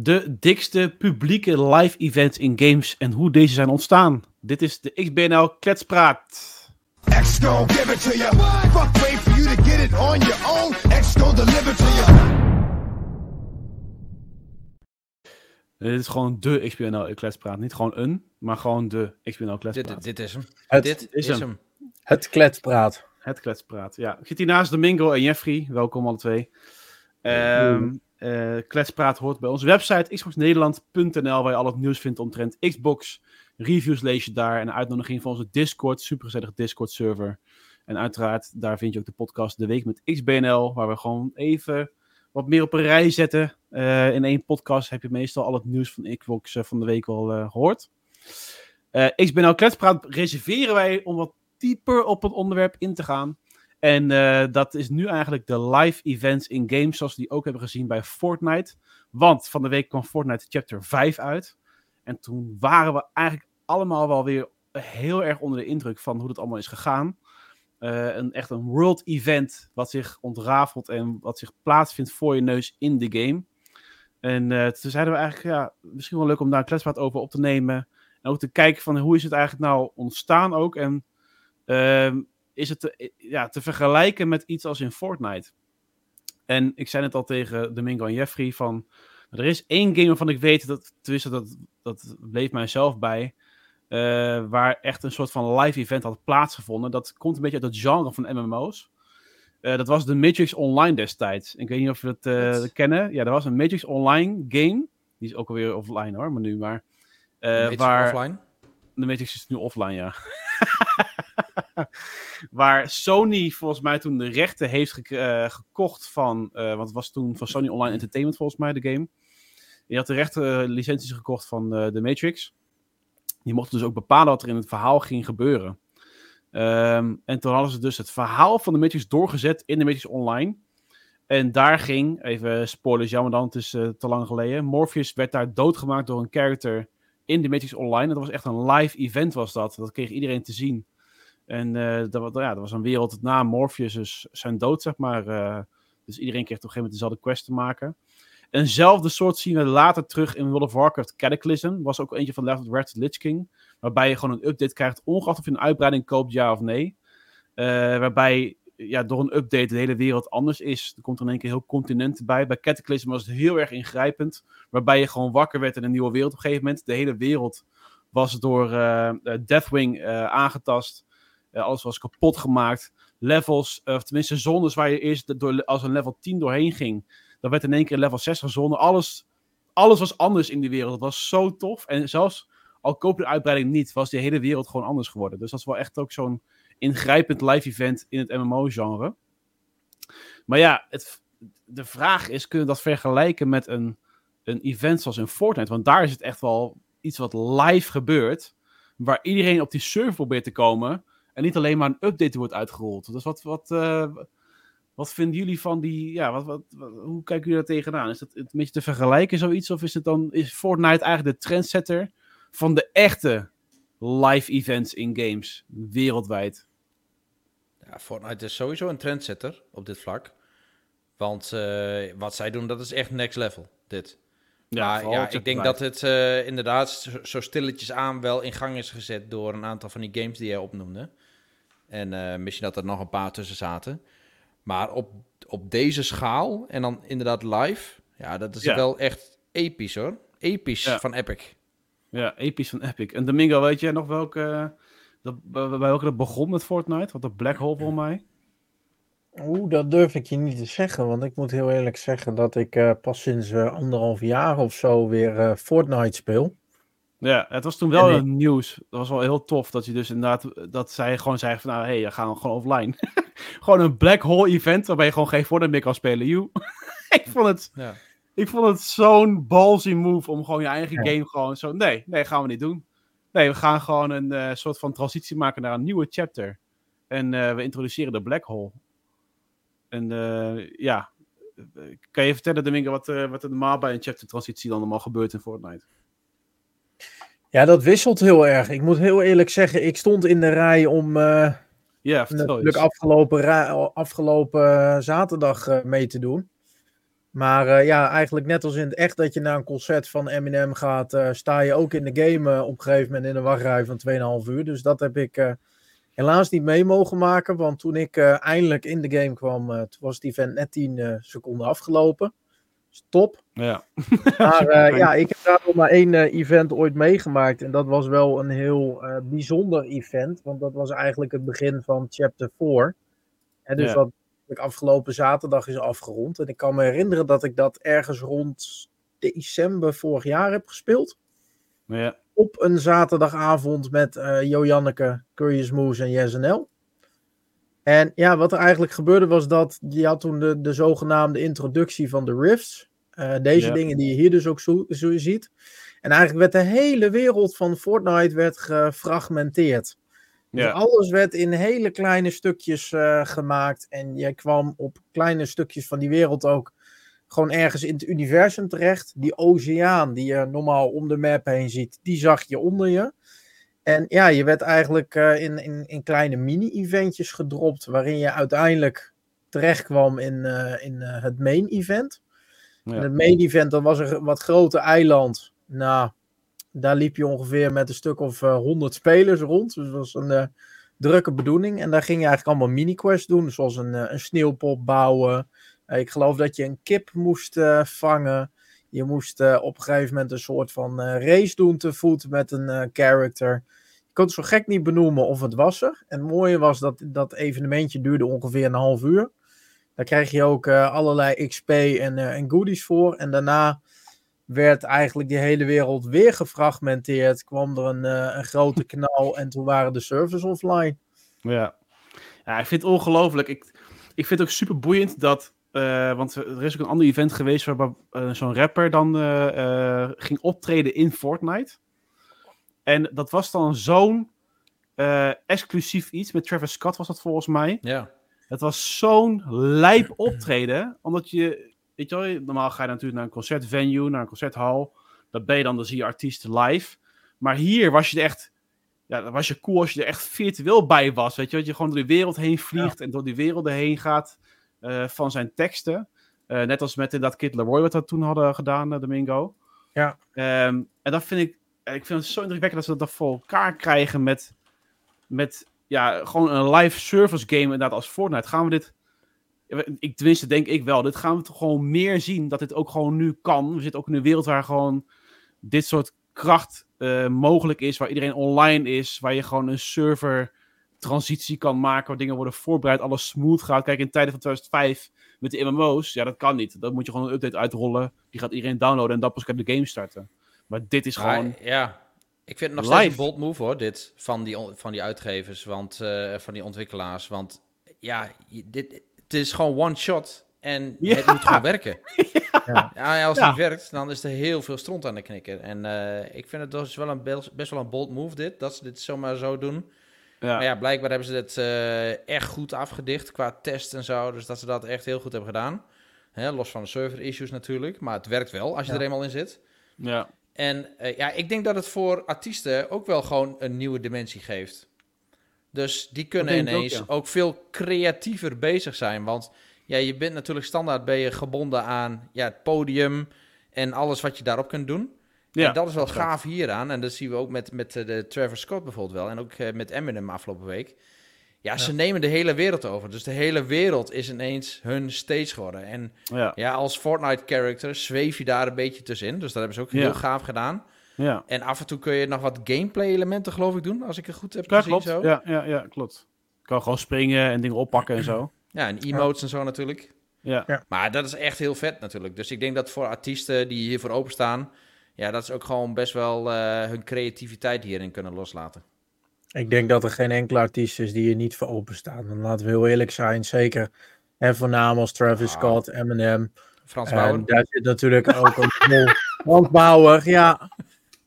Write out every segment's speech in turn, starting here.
De dikste publieke live events in games en hoe deze zijn ontstaan. Dit is de XBNL Kletspraat. Give it to you. Fuck wait for you to get it on your own. Deliver to you. Dit is gewoon de XBNL Kletspraat. Niet gewoon een, maar gewoon de XBNL Kletspraat. Dit, dit is hem. Het dit is, hem. Het Kletspraat. Het Kletspraat, ja. Ik zit hier naast Domingo en Jeffrey. Welkom alle twee. Ehm eh, Kletspraat hoort bij onze website xboxnederland.nl waar je al het nieuws vindt omtrent Xbox. Reviews lees je daar en uitnodiging van onze Discord, supergezellige Discord server. En uiteraard, daar vind je ook de podcast De Week met XBNL, waar we gewoon even wat meer op een rij zetten. Eh, in één podcast heb je meestal al het nieuws van Xbox eh, van de week al gehoord. XBNL Kletspraat reserveren wij om wat dieper op het onderwerp in te gaan. En uh, dat is nu eigenlijk de live events in games, zoals we die ook hebben gezien bij Fortnite. Want van de week kwam Fortnite Chapter 5 uit. En toen waren we eigenlijk allemaal wel weer heel erg onder de indruk van hoe het allemaal is gegaan. Uh, een, echt een world event wat zich ontrafelt en wat zich plaatsvindt voor je neus in de game. En uh, toen zeiden we eigenlijk, ja, misschien wel leuk om daar een kletspraat over op te nemen. En ook te kijken van hoe is het eigenlijk nou ontstaan ook. En uh, is het te, ja, te vergelijken met iets als in Fortnite. En ik zei het al tegen Domingo en Jeffrey van... Er is één game waarvan ik weet, dat, tenminste dat, dat bleef mijzelf bij... Uh, waar echt een soort van live event had plaatsgevonden. Dat komt een beetje uit het genre van MMO's. Uh, eh, dat was de Matrix Online destijds. Ik weet niet of we het uh, kennen. Ja, er was een Matrix Online game. Die is ook alweer offline hoor, maar nu maar. waar... offline? De Matrix is nu offline, ja. waar Sony volgens mij toen de rechten heeft uh, gekocht van, uh, want het was toen van Sony Online Entertainment volgens mij de game. Die had de rechten uh, licenties gekocht van de Matrix. Die mochten dus ook bepalen wat er in het verhaal ging gebeuren. Um, en toen hadden ze dus het verhaal van de Matrix doorgezet in de Matrix Online. En daar ging, even spoilers, jammer dan, het is te lang geleden. Morpheus werd daar doodgemaakt door een character in de Online. Dat was echt een live event was dat. Dat kreeg iedereen te zien. En uh, dat, ja, dat was een wereld na Morpheus dus zijn dood, zeg maar. Uh, dus iedereen kreeg op een gegeven moment dezelfde quest te maken. Eenzelfde soort zien we later terug in World of Warcraft Cataclysm. Was ook eentje van Left Red Lich King. Waarbij je gewoon een update krijgt, ongeacht of je een uitbreiding koopt, ja of nee. Uh, waarbij ja, door een update de hele wereld anders is. Er komt er in één keer heel continent bij. Bij Cataclysm was het heel erg ingrijpend. Waarbij je gewoon wakker werd in een nieuwe wereld op een gegeven moment. De hele wereld was door Deathwing aangetast. Uh, alles was kapot gemaakt. Levels, of tenminste zones waar je eerst door, als een level 10 doorheen ging. Dan werd in één keer level 60 zone. Alles, alles was anders in die wereld. Het was zo tof. En zelfs al koop de uitbreiding niet, was die hele wereld gewoon anders geworden. Dus dat is wel echt ook zo'n ingrijpend live event in het MMO-genre. Maar ja, het, de vraag is, kunnen we dat vergelijken met een, een event zoals in Fortnite? Want daar is het echt wel iets wat live gebeurt. Waar iedereen op die server probeert te komen. En niet alleen maar een update wordt uitgerold. Dus wat, wat, uh, wat vinden jullie van die. Ja, wat, wat, hoe kijken jullie daar tegenaan? Is dat een beetje te vergelijken, zoiets? Of is het dan. Is Fortnite eigenlijk de trendsetter van de echte live events in games wereldwijd? Ja, Fortnite is sowieso een trendsetter op dit vlak. Want uh, wat zij doen, dat is echt next level. Dit. Ja, maar, ja ik denk dat het uh, inderdaad zo stilletjes aan wel in gang is gezet door een aantal van die games die jij opnoemde. En uh, misschien dat er nog een paar tussen zaten. Maar op, op deze schaal en dan inderdaad live, ja, dat is wel echt episch hoor. Episch van Epic. Ja, episch van Epic. En Domingo, weet jij nog welke, dat, bij welke dat begon met Fortnite? Wat de Black Hole voor mij? Oeh, dat durf ik je niet te zeggen, want ik moet heel eerlijk zeggen dat ik uh, pas sinds uh, anderhalf jaar of zo weer uh, Fortnite speel. Ja, het was toen wel een nieuws. Dat was wel heel tof dat je dus inderdaad, dat zij gewoon zei van nou, hé, hey, we gaan gewoon offline. gewoon een black hole event waarbij je gewoon geen Fortnite meer kan spelen. You. ik vond het, ja. Ik vond het zo'n ballsy move om gewoon je eigen game gewoon zo, nee, nee, gaan we niet doen. Nee, we gaan gewoon een soort van transitie maken naar een nieuwe chapter. En we introduceren de black hole. En uh, ja, kan je vertellen, Domingo, wat, wat er normaal bij een chapter transitie dan allemaal gebeurt in Fortnite? Ja, dat wisselt heel erg. Ik moet heel eerlijk zeggen, ik stond in de rij om ja, natuurlijk afgelopen, afgelopen zaterdag mee te doen. Maar ja, eigenlijk net als in het echt dat je naar een concert van Eminem gaat, sta je ook in de game op een gegeven moment in een wachtrij van 2,5 uur. Dus dat heb ik helaas niet mee mogen maken. Want toen ik eindelijk in de game kwam, toen was het event net 10 seconden afgelopen. Top. Ja. Maar ja, ik heb daar nog maar één event ooit meegemaakt. En dat was wel een heel bijzonder event. Want dat was eigenlijk het begin van chapter 4. En dus wat afgelopen zaterdag is afgerond. En ik kan me herinneren dat ik dat ergens rond december vorig jaar heb gespeeld. Ja. Op een zaterdagavond met uh, Jo Janneke, Curious Moose en JSNL. En ja, wat er eigenlijk gebeurde was dat je had toen de, de zogenaamde introductie van de rifts. Uh, deze dingen die je hier dus ook zo, zo ziet. En eigenlijk werd de hele wereld van Fortnite werd gefragmenteerd. Dus ja. alles werd in hele kleine stukjes uh, gemaakt. En je kwam op kleine stukjes van die wereld ook gewoon ergens in het universum terecht. Die oceaan die je normaal om de map heen ziet, die zag je onder je. En ja, je werd eigenlijk uh, in, in, in kleine mini-eventjes gedropt, waarin je uiteindelijk terecht kwam in, uh, in het main event. Ja. En het main event, dat was een wat groter eiland. Nou, daar liep je ongeveer met een stuk of eh, honderd spelers rond. Dus dat was een uh, drukke bedoeling. En daar ging je eigenlijk allemaal mini-quests doen. Zoals een, uh, een sneeuwpop bouwen. ik geloof dat je een kip moest vangen. Je moest op een gegeven moment een soort van race doen te voet met een character. Je kon het zo gek niet benoemen of het was er. En het mooie was dat dat evenementje duurde ongeveer een half uur. Daar kreeg je ook allerlei XP en, en goodies voor. En daarna werd eigenlijk die hele wereld weer gefragmenteerd. Kwam er een, uh, een grote knal en toen waren de servers offline. Ja, ja ik vind het ongelooflijk. Ik, ik vind het ook super boeiend dat. Uh, want er is ook een ander event geweest waarbij uh, zo'n rapper dan ging optreden in Fortnite. En dat was dan zo'n exclusief iets. Met Travis Scott was dat volgens mij. Ja. Het was zo'n lijp optreden. Omdat je Weet je wel, normaal ga je natuurlijk naar een concertvenue, naar een concerthal. Dat ben je dan, dan zie je artiesten live. Maar hier was je er echt, ja, dan was je cool als je er echt virtueel bij was. Weet je, dat je gewoon door de wereld heen vliegt en door die werelden heen gaat uh, van zijn teksten. Uh, net als met dat Kid Leroy wat we toen hadden gedaan, uh, Domingo. Ja. Um, en dat vind ik, ik vind het zo indrukwekkend dat ze dat voor elkaar krijgen met, met ja, gewoon een live service game inderdaad als Fortnite. Gaan we dit ik, tenminste, denk ik wel. Dit gaan we toch gewoon meer zien. Dat dit ook gewoon nu kan. We zitten ook in een wereld waar gewoon dit soort kracht uh, mogelijk is. Waar iedereen online is. Waar je gewoon een server transitie kan maken. Waar dingen worden voorbereid. Alles smooth gaat. Kijk, in tijden van 2005 met de MMO's. Ja, dat kan niet. Dan moet je gewoon een update uitrollen. Die gaat iedereen downloaden. En dan pas kan de game starten. Maar dit is gewoon... Ja, ik vind het nog steeds een bold move hoor. Dit van die, van die uitgevers. Want, uh, van die ontwikkelaars. Want ja, dit, het is gewoon one shot en het moet gewoon werken. Ja. ja als het niet werkt, dan is er heel veel stront aan de knikker. En uh, ik vind het dus wel een best wel een bold move dit, dat ze dit zomaar zo doen. Ja. Maar ja, blijkbaar hebben ze dit uh, echt goed afgedicht qua test en zo. Dus dat ze dat echt heel goed hebben gedaan. Hè, los van de server issues natuurlijk. Maar het werkt wel als je er eenmaal in zit. Ja. En uh, ja, ik denk dat het voor artiesten ook wel gewoon een nieuwe dimensie geeft. Dus die kunnen ineens ook, veel creatiever bezig zijn. Want ja, je bent natuurlijk standaard ben je gebonden aan ja, het podium en alles wat je daarop kunt doen. Ja, en dat is wel gaaf hieraan. En dat zien we ook met, met eh, de Trevor Scott bijvoorbeeld wel. En ook uh, met Eminem afgelopen week. Ja, ze nemen de hele wereld over. Dus de hele wereld is ineens hun stage geworden. En ja, ja als Fortnite-character zweef je daar een beetje tussenin. Dus dat hebben ze ook heel gaaf gedaan. Ja. En af en toe kun je nog wat gameplay-elementen, geloof ik, doen. Als ik het goed heb gezien. Klopt. Zo. Ja, ja, ja, klopt. Je kan gewoon springen en dingen oppakken en zo. Ja, en emotes en zo natuurlijk. Ja. ja. Maar dat is echt heel vet natuurlijk. Dus ik denk dat voor artiesten die hiervoor openstaan... Ja, dat is ook gewoon best wel uh, hun creativiteit hierin kunnen loslaten. Ik denk dat er geen enkele artiest is die hier niet voor openstaan. Dan laten we heel eerlijk zijn. Zeker en voornamelijk als Travis ah. Scott, Eminem. Frans Bauer. daar zit natuurlijk ook een Frans Bauer, ja.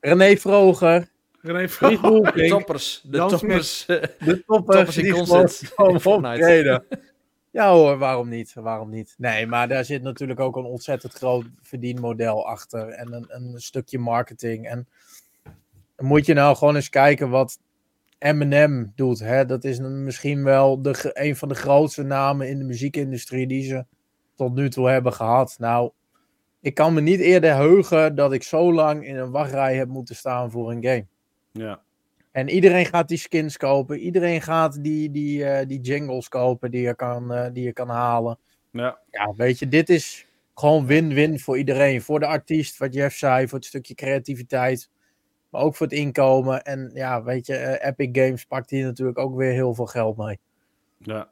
René Vroger. René Vroger. De toppers. De toppers. De toppers, gewoon optreden. Ja hoor, waarom niet? Waarom niet? Nee, maar daar zit natuurlijk ook een ontzettend groot verdienmodel achter. En een, een stukje marketing. En moet je nou gewoon eens kijken wat Eminem doet. Hè? Dat is misschien wel de, een van de grootste namen in de muziekindustrie die ze tot nu toe hebben gehad. Nou, ik kan me niet eerder heugen dat ik zo lang in een wachtrij heb moeten staan voor een game. Ja. En iedereen gaat die skins kopen. Iedereen gaat die, die, uh, die jingles kopen die je, kan, uh, die je kan halen. Ja. ja, weet je, dit is gewoon win-win voor iedereen. Voor de artiest, wat Jeff zei, voor het stukje creativiteit. Maar ook voor het inkomen. En ja, weet je, uh, Epic Games pakt hier natuurlijk ook weer heel veel geld mee. Ja.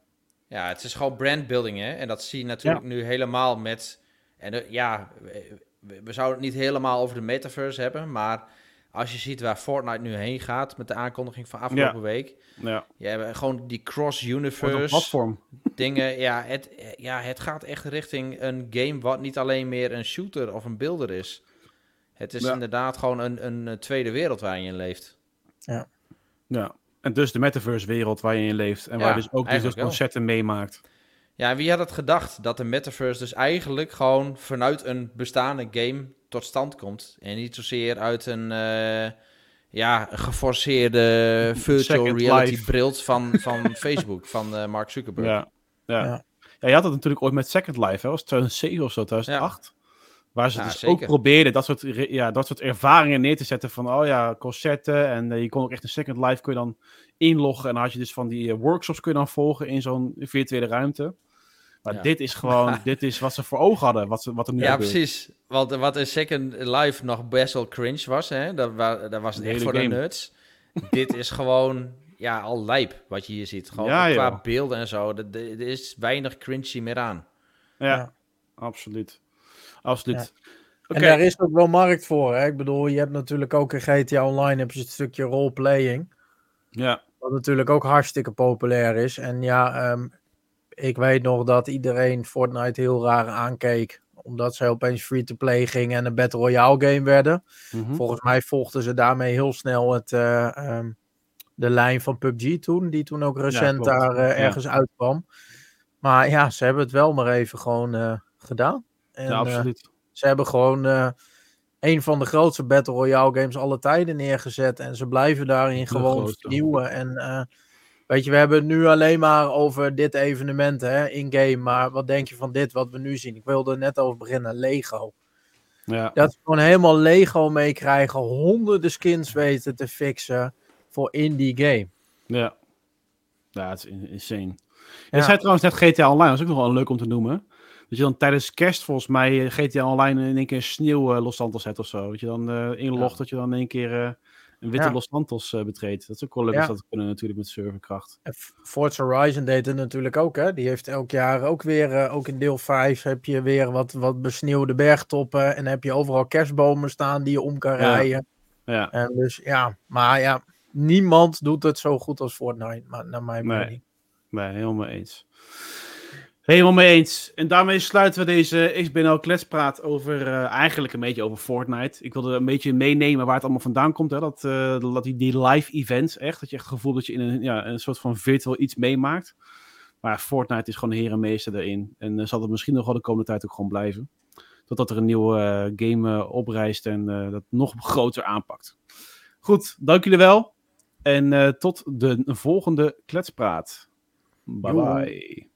Ja, het is gewoon brandbuilding, hè. En dat zie je natuurlijk nu helemaal met... En ja, we, we zouden het niet helemaal over de metaverse hebben, maar als je ziet waar Fortnite nu heen gaat met de aankondiging van afgelopen week. Ja. ja. Gewoon die cross-universe platform. dingen. Ja het, ja, het gaat echt richting een game wat niet alleen meer een shooter of een builder is. Het is inderdaad gewoon een, een tweede wereld waarin je leeft. Ja. Ja. En dus de metaverse wereld waar je in leeft. En waar dus ook dus concerten meemaakt. Ja, wie had het gedacht dat de metaverse dus eigenlijk gewoon vanuit een bestaande game tot stand komt. En niet zozeer uit een uh, ja, geforceerde virtual Second reality life. bril van, van Facebook, van uh, Mark Zuckerberg. Ja. Ja. ja. ja. je had het natuurlijk ooit met Second Life, hè? was 2007 of zo, 2008. Waar ze dus ook probeerden dat soort, ja, dat soort ervaringen neer te zetten van, oh ja, concerten. En uh, je kon ook echt een Second Life kun je dan inloggen. En dan had je dus van die workshops kun je dan volgen in zo'n virtuele ruimte. Maar dit is gewoon, dit is wat ze voor ogen hadden, wat, ze, wat er nu Ja, precies. Want wat in Second Life nog best wel cringe was, hè? Dat, dat was het echt voor de nerds. dit is gewoon, ja, al lijp wat je hier ziet. Gewoon ja, qua beelden en zo. Er, is weinig cringy meer aan. Ja, absoluut. Absoluut. En daar is ook wel markt voor. Hè? Ik bedoel, je hebt natuurlijk ook in GTA Online heb je het stukje roleplaying. Ja. Wat natuurlijk ook hartstikke populair is. En ja, um, ik weet nog dat iedereen Fortnite heel raar aankeek. Omdat ze opeens free-to-play gingen en een Battle Royale game werden. Mhm. Volgens mij volgden ze daarmee heel snel het, uh, um, de lijn van PUBG toen. Die toen ook recent daar uh, ergens ja. uitkwam. Maar ja, ze hebben het wel maar even gewoon uh, gedaan. En, ja, absoluut. ze hebben gewoon een van de grootste Battle Royale games alle tijden neergezet. En ze blijven daarin gewoon vernieuwen. En Weet je, we hebben het nu alleen maar over dit evenement in-game. Maar wat denk je van dit wat we nu zien? Ik wilde er net over beginnen. Lego. Ja. Dat we gewoon helemaal Lego meekrijgen. Honderden skins weten te fixen voor in die game. Ja. Ja, het is insane. Ja. Je zei trouwens net GTA Online. Dat is ook nog wel leuk om te noemen. Dat je dan tijdens kerst volgens mij eh, GTA Online in één keer sneeuw uh, Los Santos hebt of zo. Dat je dan uh, inlogt, dat je dan in één keer een witte Los Santos uh, betreedt. Dat is ook wel leuk ja. dat kunnen natuurlijk met serverkracht. En Forza Horizon deed het natuurlijk ook, hè. Die heeft elk jaar ook weer, uh, ook in deel 5 heb je weer wat, wat besneeuwde bergtoppen. En heb je overal kerstbomen staan die je om kan rijden. Ja. En dus ja, maar ja, niemand doet het zo goed als Fortnite, maar naar mijn mening. Nee, nee, helemaal eens. Helemaal mee eens. En daarmee sluiten we deze XBNL kletspraat over uh, eigenlijk een beetje over Fortnite. Ik wilde een beetje meenemen waar het allemaal vandaan komt. Hè? Dat, uh, dat die, die live events echt. Dat je echt het gevoel dat je in een, ja, een soort van virtual iets meemaakt. Maar Fortnite is gewoon herenmeester daarin. En uh, zal het misschien nog wel de komende tijd ook gewoon blijven. Totdat er een nieuwe game oprijst en dat nog groter aanpakt. Goed, dank jullie wel. En tot de volgende kletspraat. Bye bye.